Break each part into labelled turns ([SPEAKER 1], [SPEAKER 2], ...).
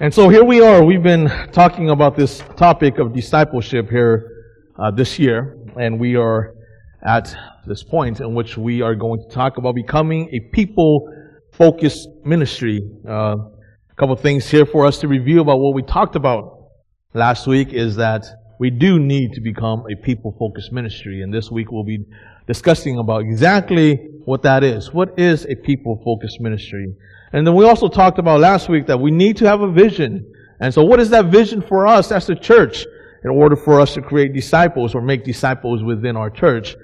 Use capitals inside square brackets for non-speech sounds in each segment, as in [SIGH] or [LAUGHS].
[SPEAKER 1] And so here we are. We've been talking about this topic of discipleship here uh, this year, and we are at this point in which we are going to talk about becoming a people-focused ministry. Uh, a couple things here for us to review about what we talked about last week is that we do need to become a people-focused ministry, and this week we'll be discussing about exactly what that is. What is a people-focused ministry? And then we also talked about last week that we need to have a vision. And so what is that vision for us as a church in order for us to create disciples or make disciples within our church?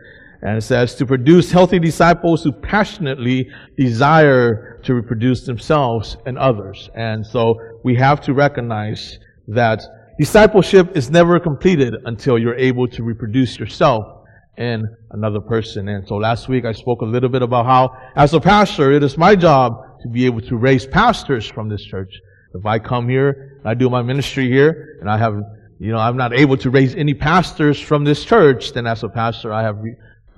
[SPEAKER 1] And it says to produce healthy disciples who passionately desire to reproduce themselves and others. And so we have to recognize that discipleship is never completed until you're able to reproduce yourself in another person. And so last week I spoke a little bit about how as a pastor, it is my job to be able to raise pastors from this church. If I come here, I do my ministry here, and I have, you know, I'm not able to raise any pastors from this church, then as a pastor, I have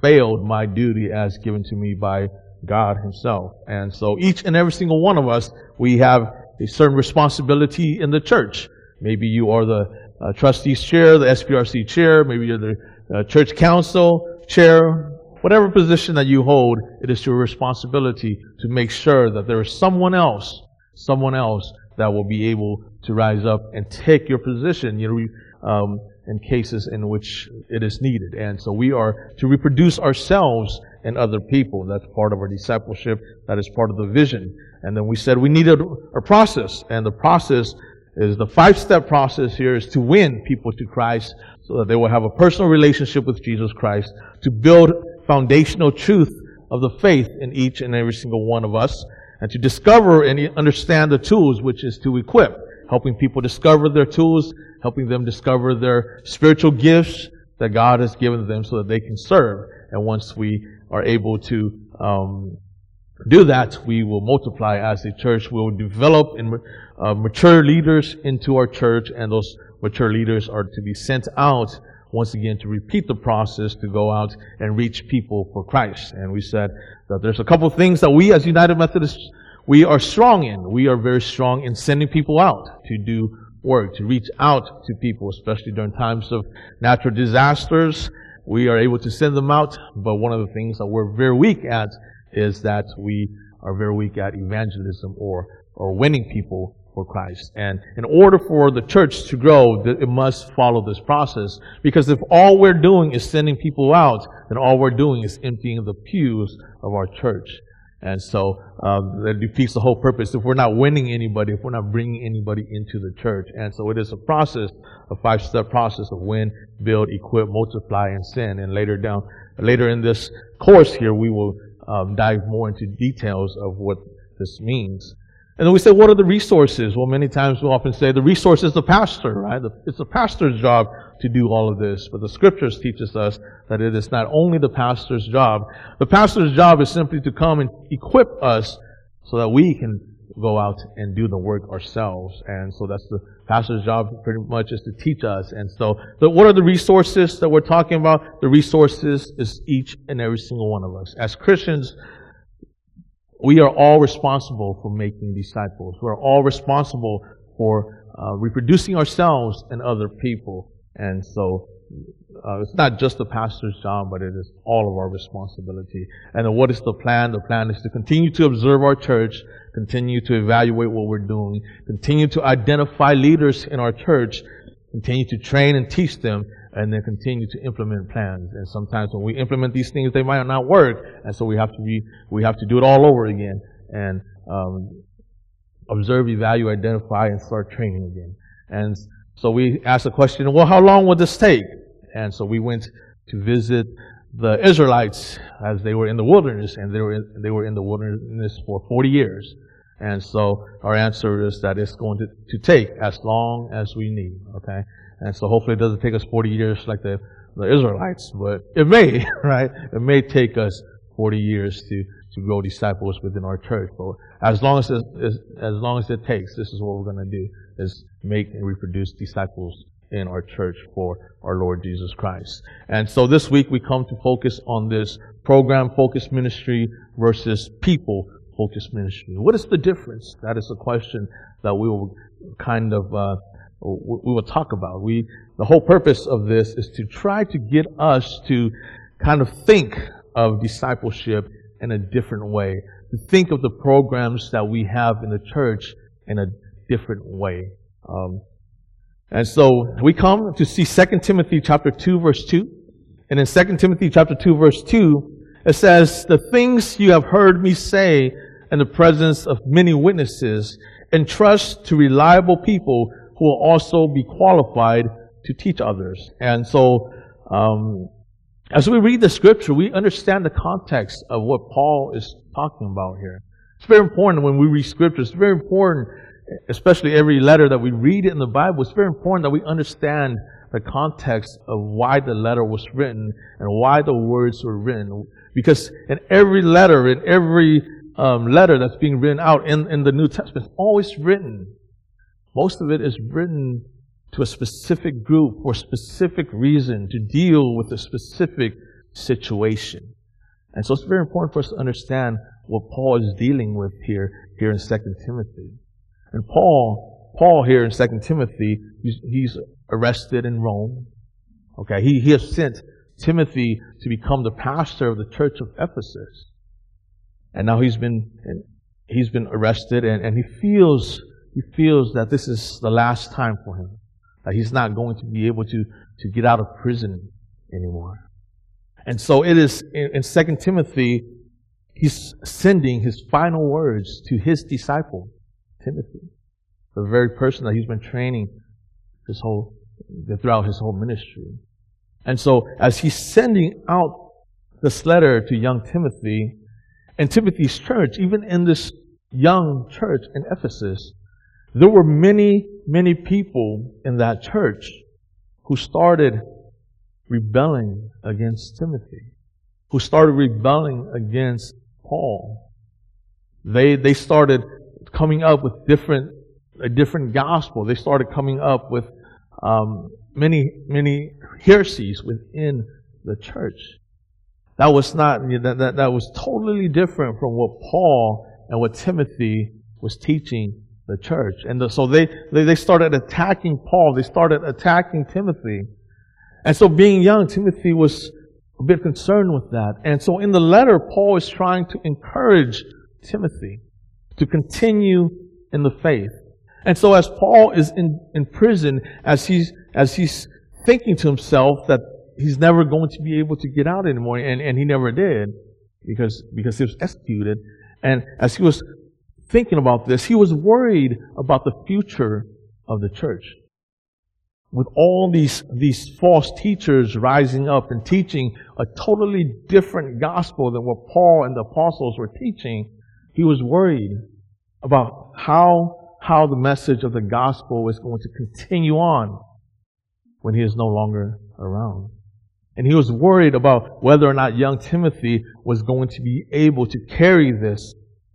[SPEAKER 1] failed my duty as given to me by God Himself. And so each and every single one of us, we have a certain responsibility in the church. Maybe you are the uh, trustees chair, the SPRC chair, maybe you're the uh, church council chair, whatever position that you hold, it is your responsibility to make sure that there is someone else, someone else that will be able to rise up and take your position, you know, um, in cases in which it is needed. And so we are to reproduce ourselves and other people. That's part of our discipleship. That is part of the vision. And then we said we needed a process, and the process is the five-step process here is to win people to Christ so that they will have a personal relationship with Jesus Christ, to build foundational truth of the faith in each and every single one of us, and to discover and understand the tools, which is to equip, helping people discover their tools, helping them discover their spiritual gifts that God has given them so that they can serve. And once we are able to um, do that, we will multiply as a church. We will develop and uh, mature leaders into our church, and those mature leaders are to be sent out once again to repeat the process to go out and reach people for Christ. And we said that there's a couple things that we as United Methodists, we are strong in. We are very strong in sending people out to do work, to reach out to people, especially during times of natural disasters. We are able to send them out, but one of the things that we're very weak at is that we are very weak at evangelism or, or winning people for Christ. And in order for the church to grow, it must follow this process. Because if all we're doing is sending people out, then all we're doing is emptying the pews of our church. And so um, that defeats the whole purpose. If we're not winning anybody, if we're not bringing anybody into the church, and so it is a process, a five-step process of win, build, equip, multiply, and send. And later down, later in this course here, we will um, dive more into details of what this means. And then we say, what are the resources? Well, many times we often say the resource is the pastor, right? It's the pastor's job to do all of this. But the scriptures teaches us that it is not only the pastor's job. The pastor's job is simply to come and equip us so that we can go out and do the work ourselves. And so that's the pastor's job pretty much is to teach us. And so, but what are the resources that we're talking about? The resources is each and every single one of us. As Christians, we are all responsible for making disciples. We're all responsible for uh, reproducing ourselves and other people. And so uh, it's not just the pastor's job, but it is all of our responsibility. And what is the plan? The plan is to continue to observe our church, continue to evaluate what we're doing, continue to identify leaders in our church, continue to train and teach them, and then continue to implement plans. And sometimes when we implement these things, they might not work, and so we have to be, we have to do it all over again and um, observe, evaluate, identify, and start training again. And so we asked the question, well, how long would this take? And so we went to visit the Israelites as they were in the wilderness, and they were in, they were in the wilderness for 40 years. And so our answer is that it's going to, to take as long as we need. Okay. And so hopefully it doesn't take us 40 years like the, the Israelites, but it may, [LAUGHS] right? It may take us 40 years to, to grow disciples within our church. But as long as, it, as long as it takes, this is what we're going to do, is make and reproduce disciples in our church for our Lord Jesus Christ. And so this week we come to focus on this program focused ministry versus people focused ministry. What is the difference? That is a question that we will kind of uh, we will talk about. We the whole purpose of this is to try to get us to kind of think of discipleship in a different way, to think of the programs that we have in the church in a different way. Um, and so we come to see 2 Timothy chapter 2 verse 2. And in 2 Timothy chapter 2 verse 2, it says, The things you have heard me say in the presence of many witnesses, entrust to reliable people who will also be qualified to teach others. And so, um, as we read the scripture, we understand the context of what Paul is talking about here. It's very important when we read scripture. It's very important, especially every letter that we read in the Bible. It's very important that we understand the context of why the letter was written and why the words were written. Because in every letter, in every um, letter that's being written out in, in the New Testament, it's always written. Most of it is written to a specific group for a specific reason to deal with a specific situation. And so it's very important for us to understand what Paul is dealing with here, here in 2 Timothy. And Paul, Paul here in 2 Timothy, he's, he's arrested in Rome. Okay, he, he has sent Timothy to become the pastor of the church of Ephesus. And now he's been, he's been arrested and, and he feels, he feels that this is the last time for him. That he's not going to be able to, to get out of prison anymore. And so it is in, in 2 Timothy, he's sending his final words to his disciple, Timothy, the very person that he's been training his whole, throughout his whole ministry. And so as he's sending out this letter to young Timothy, and Timothy's church, even in this young church in Ephesus, there were many, many people in that church who started rebelling against Timothy, who started rebelling against Paul. They, they started coming up with different, a different gospel. They started coming up with um, many, many heresies within the church. That was not, that, that, that was totally different from what Paul and what Timothy was teaching the church. And the, so they, they, they started attacking Paul. They started attacking Timothy. And so being young, Timothy was a bit concerned with that. And so in the letter, Paul is trying to encourage Timothy to continue in the faith. And so as Paul is in, in prison, as he's, as he's thinking to himself that he's never going to be able to get out anymore, and, and he never did because, because he was executed. And as he was thinking about this, he was worried about the future of the church. With all these, these false teachers rising up and teaching a totally different gospel than what Paul and the apostles were teaching, he was worried about how, how the message of the gospel is going to continue on when he is no longer around. And he was worried about whether or not young Timothy was going to be able to carry this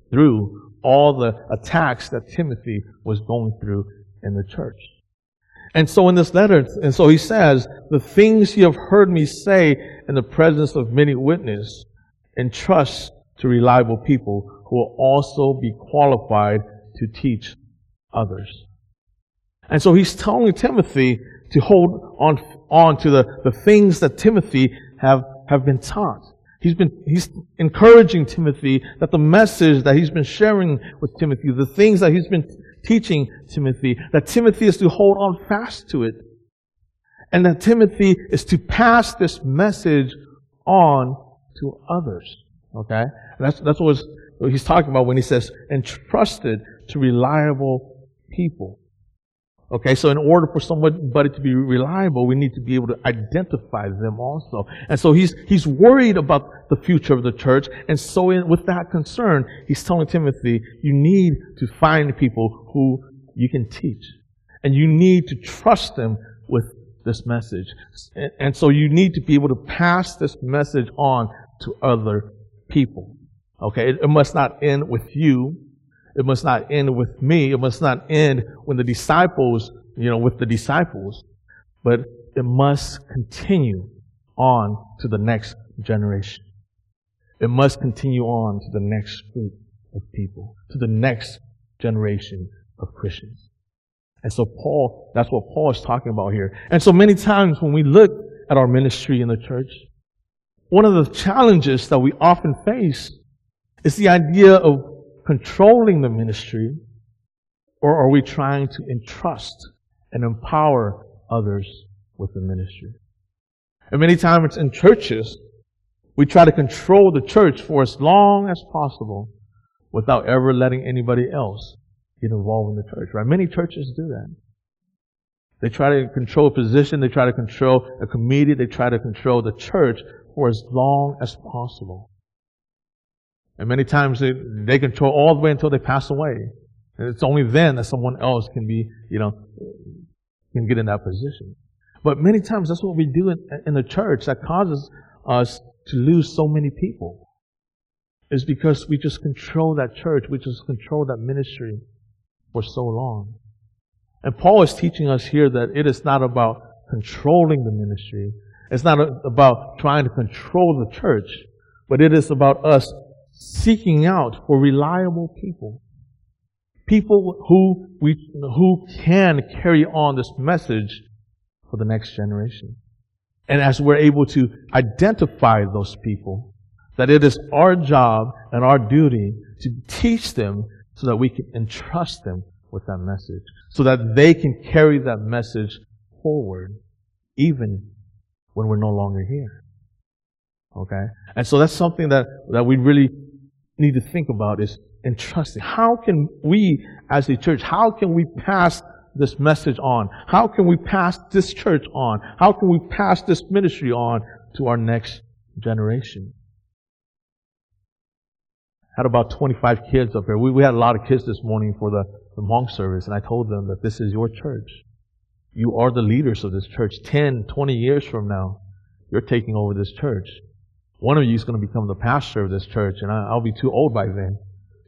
[SPEAKER 1] through all the attacks that Timothy was going through in the church. And so in this letter, and so he says, the things you have heard me say in the presence of many witnesses, entrust to reliable people who will also be qualified to teach others. And so he's telling Timothy to hold on on to the, the things that Timothy have, have been taught. He's been, he's encouraging Timothy that the message that he's been sharing with Timothy, the things that he's been teaching Timothy, that Timothy is to hold on fast to it. And that Timothy is to pass this message on to others. Okay? that's, that's what, what he's talking about when he says, entrusted to reliable people. Okay, so in order for somebody to be reliable, we need to be able to identify them also. And so he's, he's worried about the future of the church. And so in, with that concern, he's telling Timothy, you need to find people who you can teach. And you need to trust them with this message. And, and so you need to be able to pass this message on to other people. Okay, it, it must not end with you. It must not end with me. It must not end when the disciples, you know, with the disciples, but it must continue on to the next generation. It must continue on to the next group. of people, to the next generation of Christians. And so Paul, that's what Paul is talking about here. And so many times when we look at our ministry in the church, one of the challenges that we often face is the idea of controlling the ministry, or are we trying to entrust and empower others with the ministry? And many times in churches, we try to control the church for as long as possible without ever letting anybody else get involved in the church, right? Many churches do that. They try to control a position, they try to control a committee, they try to control the church for as long as possible. And many times they, they control all the way until they pass away. And it's only then that someone else can be, you know, can get in that position. But many times that's what we do in, in the church that causes us to lose so many people. Is because we just control that church, we just control that ministry for so long. And Paul is teaching us here that it is not about controlling the ministry. It's not about trying to control the church, but it is about us seeking out for reliable people. People who we, who can carry on this message for the next generation. And as we're able to identify those people, that it is our job and our duty to teach them so that we can entrust them with that message, so that they can carry that message forward, even when we're no longer here. Okay? And so that's something that, that we really need to think about is entrusting. How can we, as a church, how can we pass this message on? How can we pass this church on? How can we pass this ministry on to our next generation? Had about 25 kids up here. We, we had a lot of kids this morning for the, the Hmong service, and I told them that this is your church. You are the leaders of this church. 10, 20 years from now, you're taking over this church. One of you is going to become the pastor of this church, and I'll be too old by then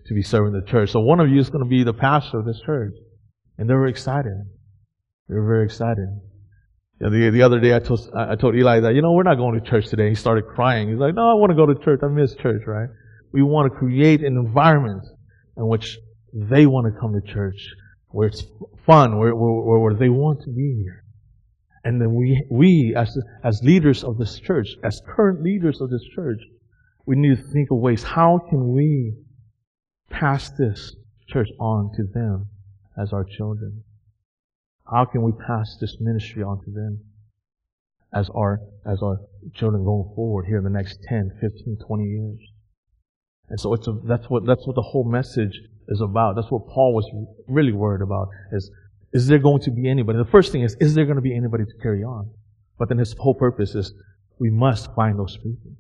[SPEAKER 1] to be serving the church. So one of you is going to be the pastor of this church. And they were excited. They were very excited. You know, the, the other day I told, I told Eli that, you know, we're not going to church today. He started crying. He's like, no, I want to go to church. I miss church, right? We want to create an environment in which they want to come to church, where it's fun, where, where, where they want to be here. And then we, we as, as leaders of this church, as current leaders of this church, we need to think of ways, how can we pass this church on to them as our children? How can we pass this ministry on to them as our, as our children going forward here in the next 10, 15, 20 years? And so it's a, that's what, that's what the whole message is about. That's what Paul was really worried about is, is there going to be anybody? The first thing is, is there going to be anybody to carry on? But then his whole purpose is we must find those people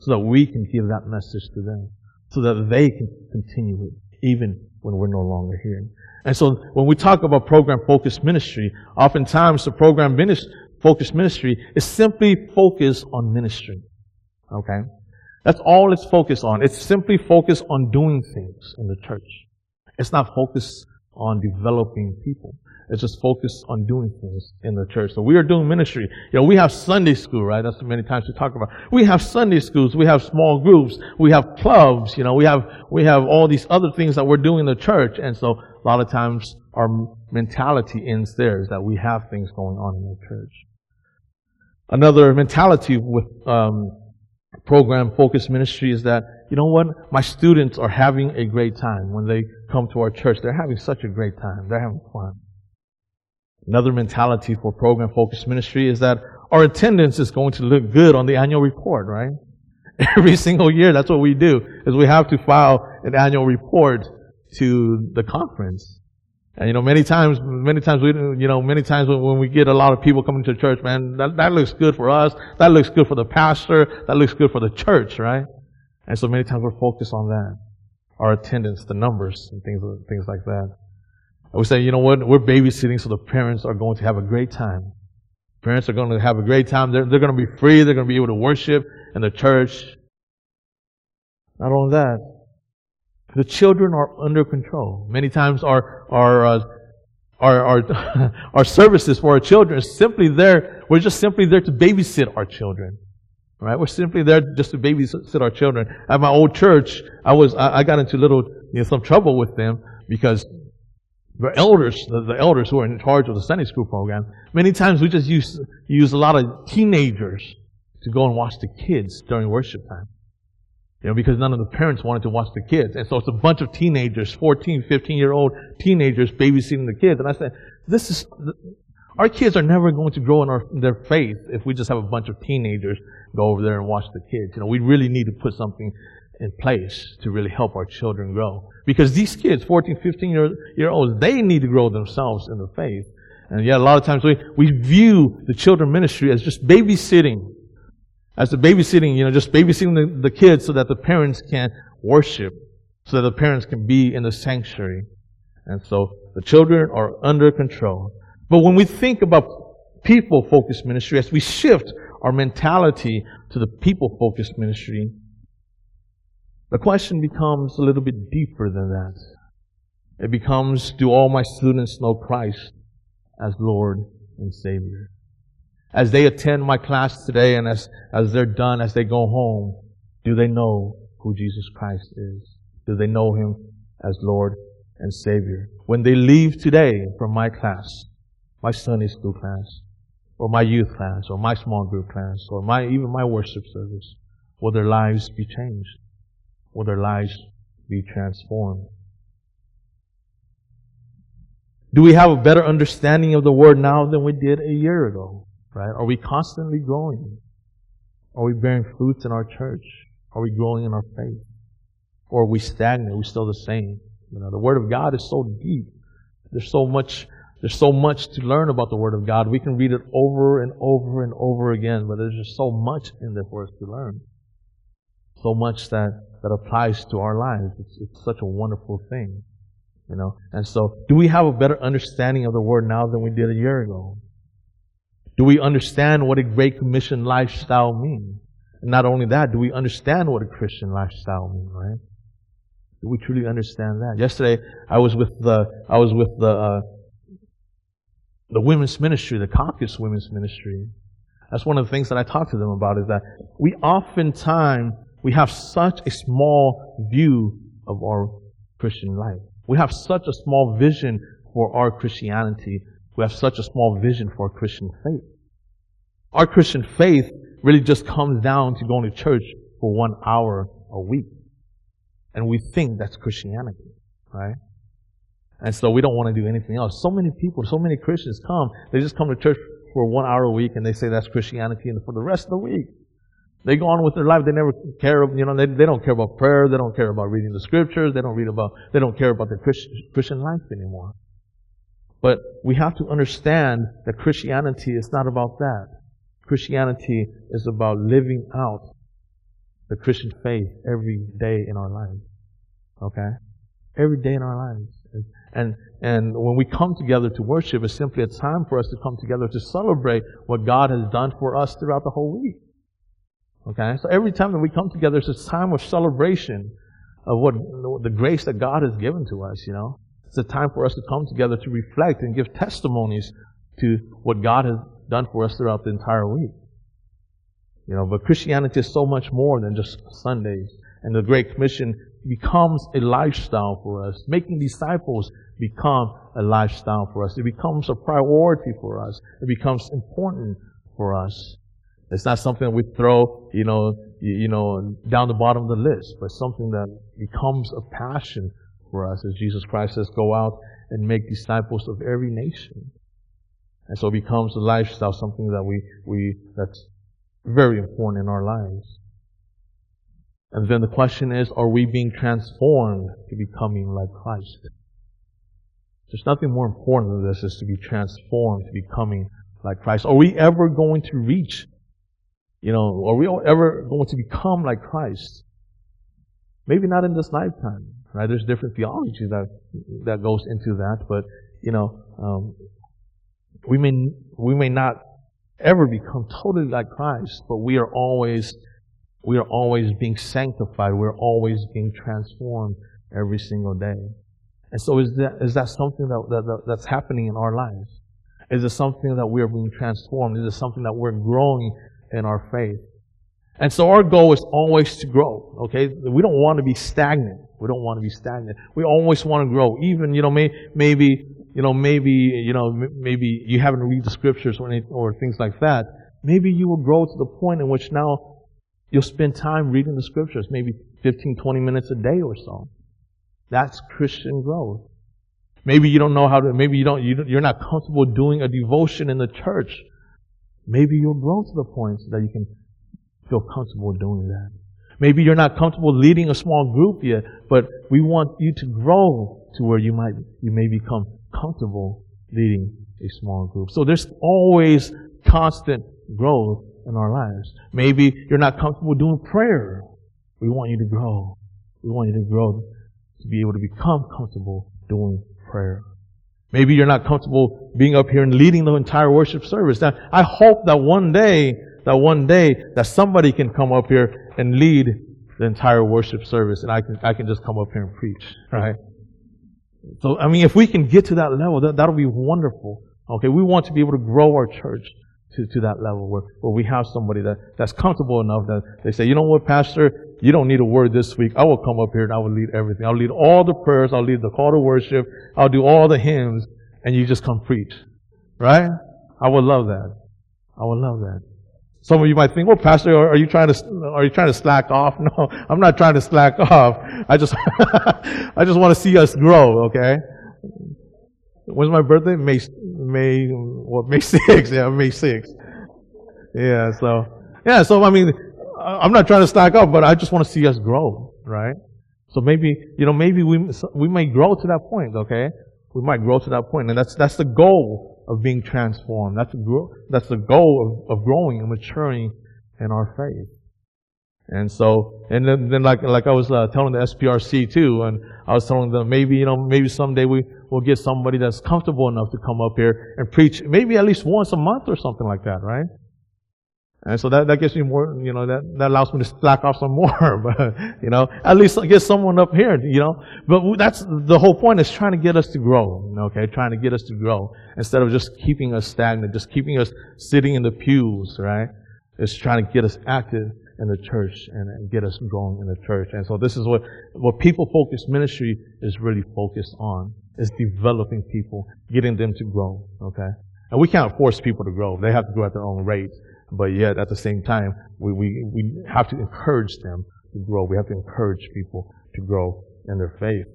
[SPEAKER 1] so that we can give that message to them so that they can continue it even when we're no longer here. And so when we talk about program focused ministry, oftentimes the program focused ministry is simply focused on ministry. Okay? That's all it's focused on. It's simply focused on doing things in the church. It's not focused on developing people. It's just focused on doing things in the church. So we are doing ministry. You know, we have Sunday school, right? That's many times we talk about. We have Sunday schools. We have small groups. We have clubs. You know, we have, we have all these other things that we're doing in the church. And so a lot of times our mentality ends there is that we have things going on in the church. Another mentality with, um, program focused ministry is that, you know what? My students are having a great time when they come to our church. They're having such a great time. They're having fun. Another mentality for program focused ministry is that our attendance is going to look good on the annual report, right? [LAUGHS] Every single year, that's what we do, is we have to file an annual report to the conference. And you know, many times, many times we, you know, many times when, when we get a lot of people coming to church, man, that, that looks good for us. That looks good for the pastor. That looks good for the church, right? And so many times we're focused on that. Our attendance, the numbers, and things, things like that. And we say, you know what? We're babysitting so the parents are going to have a great time. Parents are going to have a great time. They're, they're going to be free. They're going to be able to worship in the church. Not only that, the children are under control. Many times our, our, uh, our, our, [LAUGHS] our services for our children is simply there. We're just simply there to babysit our children. Right? We're simply there just to babysit our children. At my old church, I was I, I got into little you know, some trouble with them because the elders, the, the, elders who are in charge of the Sunday school program, many times we just use use a lot of teenagers to go and watch the kids during worship time. You know, because none of the parents wanted to watch the kids. And so it's a bunch of teenagers, 14, 15 year old teenagers babysitting the kids. And I said, this is, our kids are never going to grow in, our, in their faith if we just have a bunch of teenagers go over there and watch the kids. You know, we really need to put something in place to really help our children grow. Because these kids, 14, 15 year, year olds, they need to grow themselves in the faith. And yet a lot of times we, we view the children ministry as just babysitting. As the babysitting, you know, just babysitting the, the kids so that the parents can worship. So that the parents can be in the sanctuary. And so the children are under control. But when we think about people focused ministry, as we shift our mentality to the people focused ministry, the question becomes a little bit deeper than that. It becomes Do all my students know Christ as Lord and Savior? As they attend my class today and as, as they're done, as they go home, do they know who Jesus Christ is? Do they know Him as Lord and Savior? When they leave today from my class, my Sunday school class, or my youth class, or my small group class, or my even my worship service? Will their lives be changed? Will their lives be transformed? Do we have a better understanding of the Word now than we did a year ago? Right? Are we constantly growing? Are we bearing fruits in our church? Are we growing in our faith? Or are we stagnant? Are we still the same? You know, the Word of God is so deep. There's so much there's so much to learn about the Word of God. We can read it over and over and over again, but there's just so much in there for us to learn. So much that, that applies to our lives. It's, it's such a wonderful thing. You know? And so, do we have a better understanding of the Word now than we did a year ago? Do we understand what a Great Commission lifestyle means? And not only that, do we understand what a Christian lifestyle means, right? Do we truly understand that? Yesterday, I was with the, I was with the, uh, the women's ministry, the Caucus women's ministry. That's one of the things that I talk to them about is that we oftentimes, we have such a small view of our Christian life. We have such a small vision for our Christianity. We have such a small vision for our Christian faith. Our Christian faith really just comes down to going to church for one hour a week. And we think that's Christianity, right? And so we don't want to do anything else. So many people, so many Christians come, they just come to church for one hour a week and they say that's Christianity and for the rest of the week. They go on with their life. They never care, you know, they, they don't care about prayer. They don't care about reading the scriptures. They don't read about, they don't care about their Christian, life anymore. But we have to understand that Christianity is not about that. Christianity is about living out the Christian faith every day in our lives. Okay? Every day in our lives. And, and when we come together to worship, it's simply a time for us to come together to celebrate what God has done for us throughout the whole week. Okay? So every time that we come together, it's a time of celebration of what the grace that God has given to us, you know. It's a time for us to come together to reflect and give testimonies to what God has done for us throughout the entire week. You know, but Christianity is so much more than just Sundays. And the Great Commission becomes a lifestyle for us. Making disciples become a lifestyle for us. It becomes a priority for us. It becomes important for us. It's not something we throw, you know, you, know, down the bottom of the list, but something that becomes a passion for us as Jesus Christ says, go out and make disciples of every nation. And so it becomes a lifestyle, something that we, we, that's very important in our lives. And then the question is, are we being transformed to becoming like Christ? There's nothing more important than this is to be transformed to becoming like Christ. Are we ever going to reach, you know, are we ever going to become like Christ? Maybe not in this lifetime, right? There's different theology that, that goes into that, but, you know, um, we may, we may not ever become totally like Christ, but we are always we are always being sanctified. We're always being transformed every single day. And so is that, is that something that, that, that's happening in our lives? Is it something that we are being transformed? Is it something that we're growing in our faith? And so our goal is always to grow, okay? We don't want to be stagnant. We don't want to be stagnant. We always want to grow. Even, you know, may, maybe, you know, maybe, you know, maybe you haven't read the scriptures or, or things like that. Maybe you will grow to the point in which now you'll spend time reading the scriptures, maybe 15, 20 minutes a day or so. That's Christian growth. Maybe you don't know how to, maybe you don't, you are not comfortable doing a devotion in the church. Maybe you'll grow to the point so that you can feel comfortable doing that. Maybe you're not comfortable leading a small group yet, but we want you to grow to where you might, you may become comfortable leading a small group. So there's always constant growth in our lives. Maybe you're not comfortable doing prayer. We want you to grow. We want you to grow to be able to become comfortable doing prayer. Maybe you're not comfortable being up here and leading the entire worship service. Now, I hope that one day, that one day, that somebody can come up here and lead the entire worship service and I can, I can just come up here and preach, right? So, I mean, if we can get to that level, that, that'll be wonderful. Okay, we want to be able to grow our church to, to that level where, where we have somebody that, that's comfortable enough that they say, you know what, Pastor, you don't need a word this week. I will come up here and I will lead everything. I'll lead all the prayers. I'll lead the call to worship. I'll do all the hymns and you just come preach. Right? I would love that. I would love that. Some of you might think, well, Pastor, are you trying to, are you trying to slack off? [LAUGHS] No, I'm not trying to slack off. I just, [LAUGHS] I just want to see us grow, okay? When's my birthday? May, May, what, May [LAUGHS] 6th. Yeah, May 6th. Yeah, so, yeah, so I mean, I'm not trying to stack up, but I just want to see us grow, right? So maybe, you know, maybe we, we may grow to that point, okay? We might grow to that point, and that's, that's the goal of being transformed. That's the, that's the goal of, of growing and maturing in our faith. And so, and then, then like, like I was uh, telling the SPRC too, and I was telling them maybe, you know, maybe someday we will get somebody that's comfortable enough to come up here and preach maybe at least once a month or something like that, right? And so that, that gives me more, you know, that, that allows me to slack off some [LAUGHS] more. but, you know, at least get someone up here, you know. But that's the whole point is trying to get us to grow, okay? Trying to get us to grow instead of just keeping us stagnant, just keeping us sitting in the pews, right? It's trying to get us active in the church and, and get us growing in the church. And so this is what, what people focused ministry is really focused on, is developing people, getting them to grow, okay? And we can't force people to grow. They have to grow at their own rate. But yet, at the same time, we, we, we have to encourage them to grow. We have to encourage people to grow in their faith.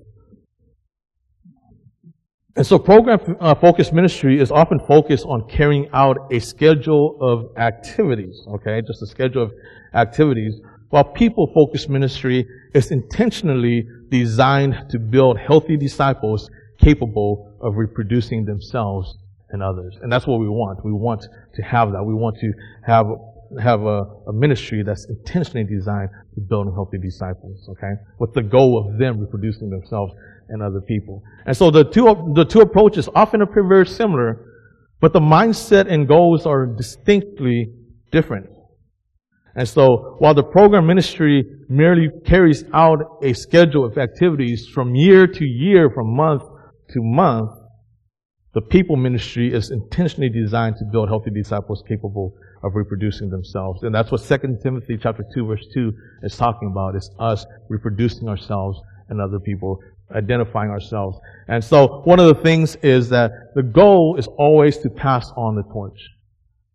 [SPEAKER 1] And so program uh, focused ministry is often focused on carrying out a schedule of activities, okay? Just a schedule of activities. While people focused ministry is intentionally designed to build healthy disciples capable of reproducing themselves and others. And that's what we want. We want to have that. We want to have have a, a, ministry that's intentionally designed to build and healthy disciples, okay? With the goal of them reproducing themselves and other people. And so the two, the two approaches often appear very similar, but the mindset and goals are distinctly different. And so while the program ministry merely carries out a schedule of activities from year to year, from month to month, the people ministry is intentionally designed to build healthy disciples capable of reproducing themselves. And that's what 2 Timothy chapter 2 verse 2 is talking about. It's us reproducing ourselves and other people, identifying ourselves. And so one of the things is that the goal is always to pass on the torch.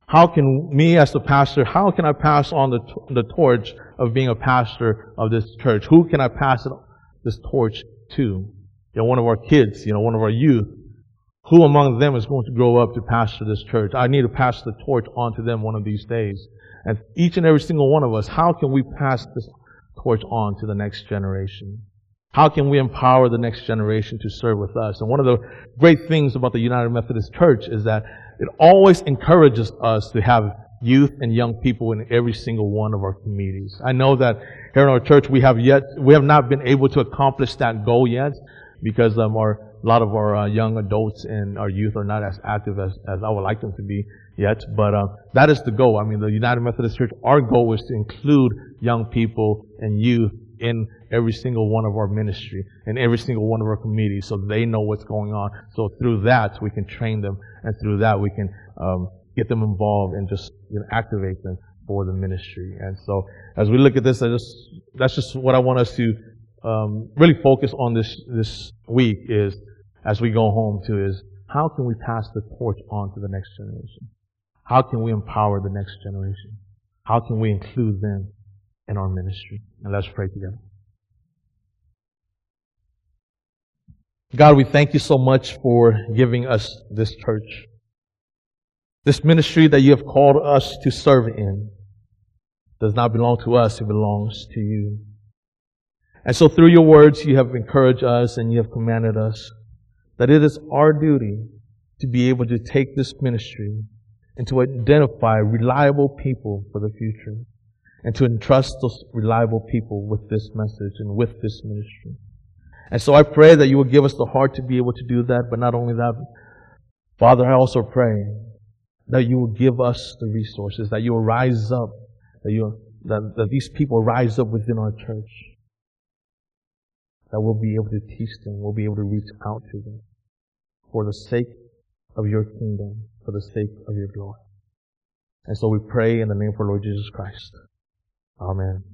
[SPEAKER 1] How can me as a pastor, how can I pass on the, the torch of being a pastor of this church? Who can I pass it, this torch to? You know, one of our kids, you know, one of our youth, who among them is going to grow up to pastor this church? I need to pass the torch on to them one of these days. And each and every single one of us, how can we pass this torch on to the next generation? How can we empower the next generation to serve with us? And one of the great things about the United Methodist Church is that it always encourages us to have youth and young people in every single one of our communities. I know that here in our church we have yet, we have not been able to accomplish that goal yet because um, our a lot of our uh, young adults and our youth are not as active as, as I would like them to be yet. But uh, that is the goal. I mean, the United Methodist Church, our goal is to include young people and youth in every single one of our ministry, in every single one of our communities, so they know what's going on. So through that, we can train them, and through that, we can um, get them involved and just you know, activate them for the ministry. And so as we look at this, I just, that's just what I want us to um, really focus on this, this week is as we go home to is how can we pass the torch on to the next generation? How can we empower the next generation? How can we include them in our ministry? And let's pray together. God, we thank you so much for giving us this church. This ministry that you have called us to serve in does not belong to us, it belongs to you. And so through your words, you have encouraged us and you have commanded us that it is our duty to be able to take this ministry and to identify reliable people for the future and to entrust those reliable people with this message and with this ministry. And so I pray that you will give us the heart to be able to do that, but not only that, Father, I also pray that you will give us the resources, that you will rise up, that you that, that these people rise up within our church, that we'll be able to teach them, we'll be able to reach out to them for the sake of your kingdom, for the sake of your glory. And so we pray in the name of our Lord Jesus Christ. Amen.